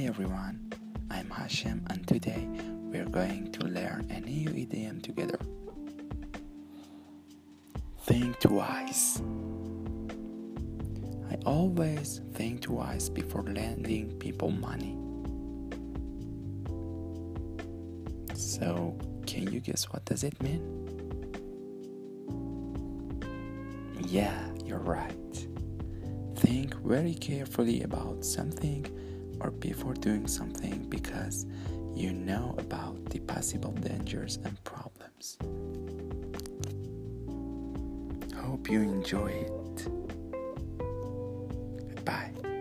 everyone, I'm Hashem and today we're going to learn a new idiom together. Think twice. I always think twice before lending people money. So, can you guess what does it mean? Yeah, you're right. Think very carefully about something or before doing something because you know about the possible dangers and problems. Hope you enjoy it. Bye.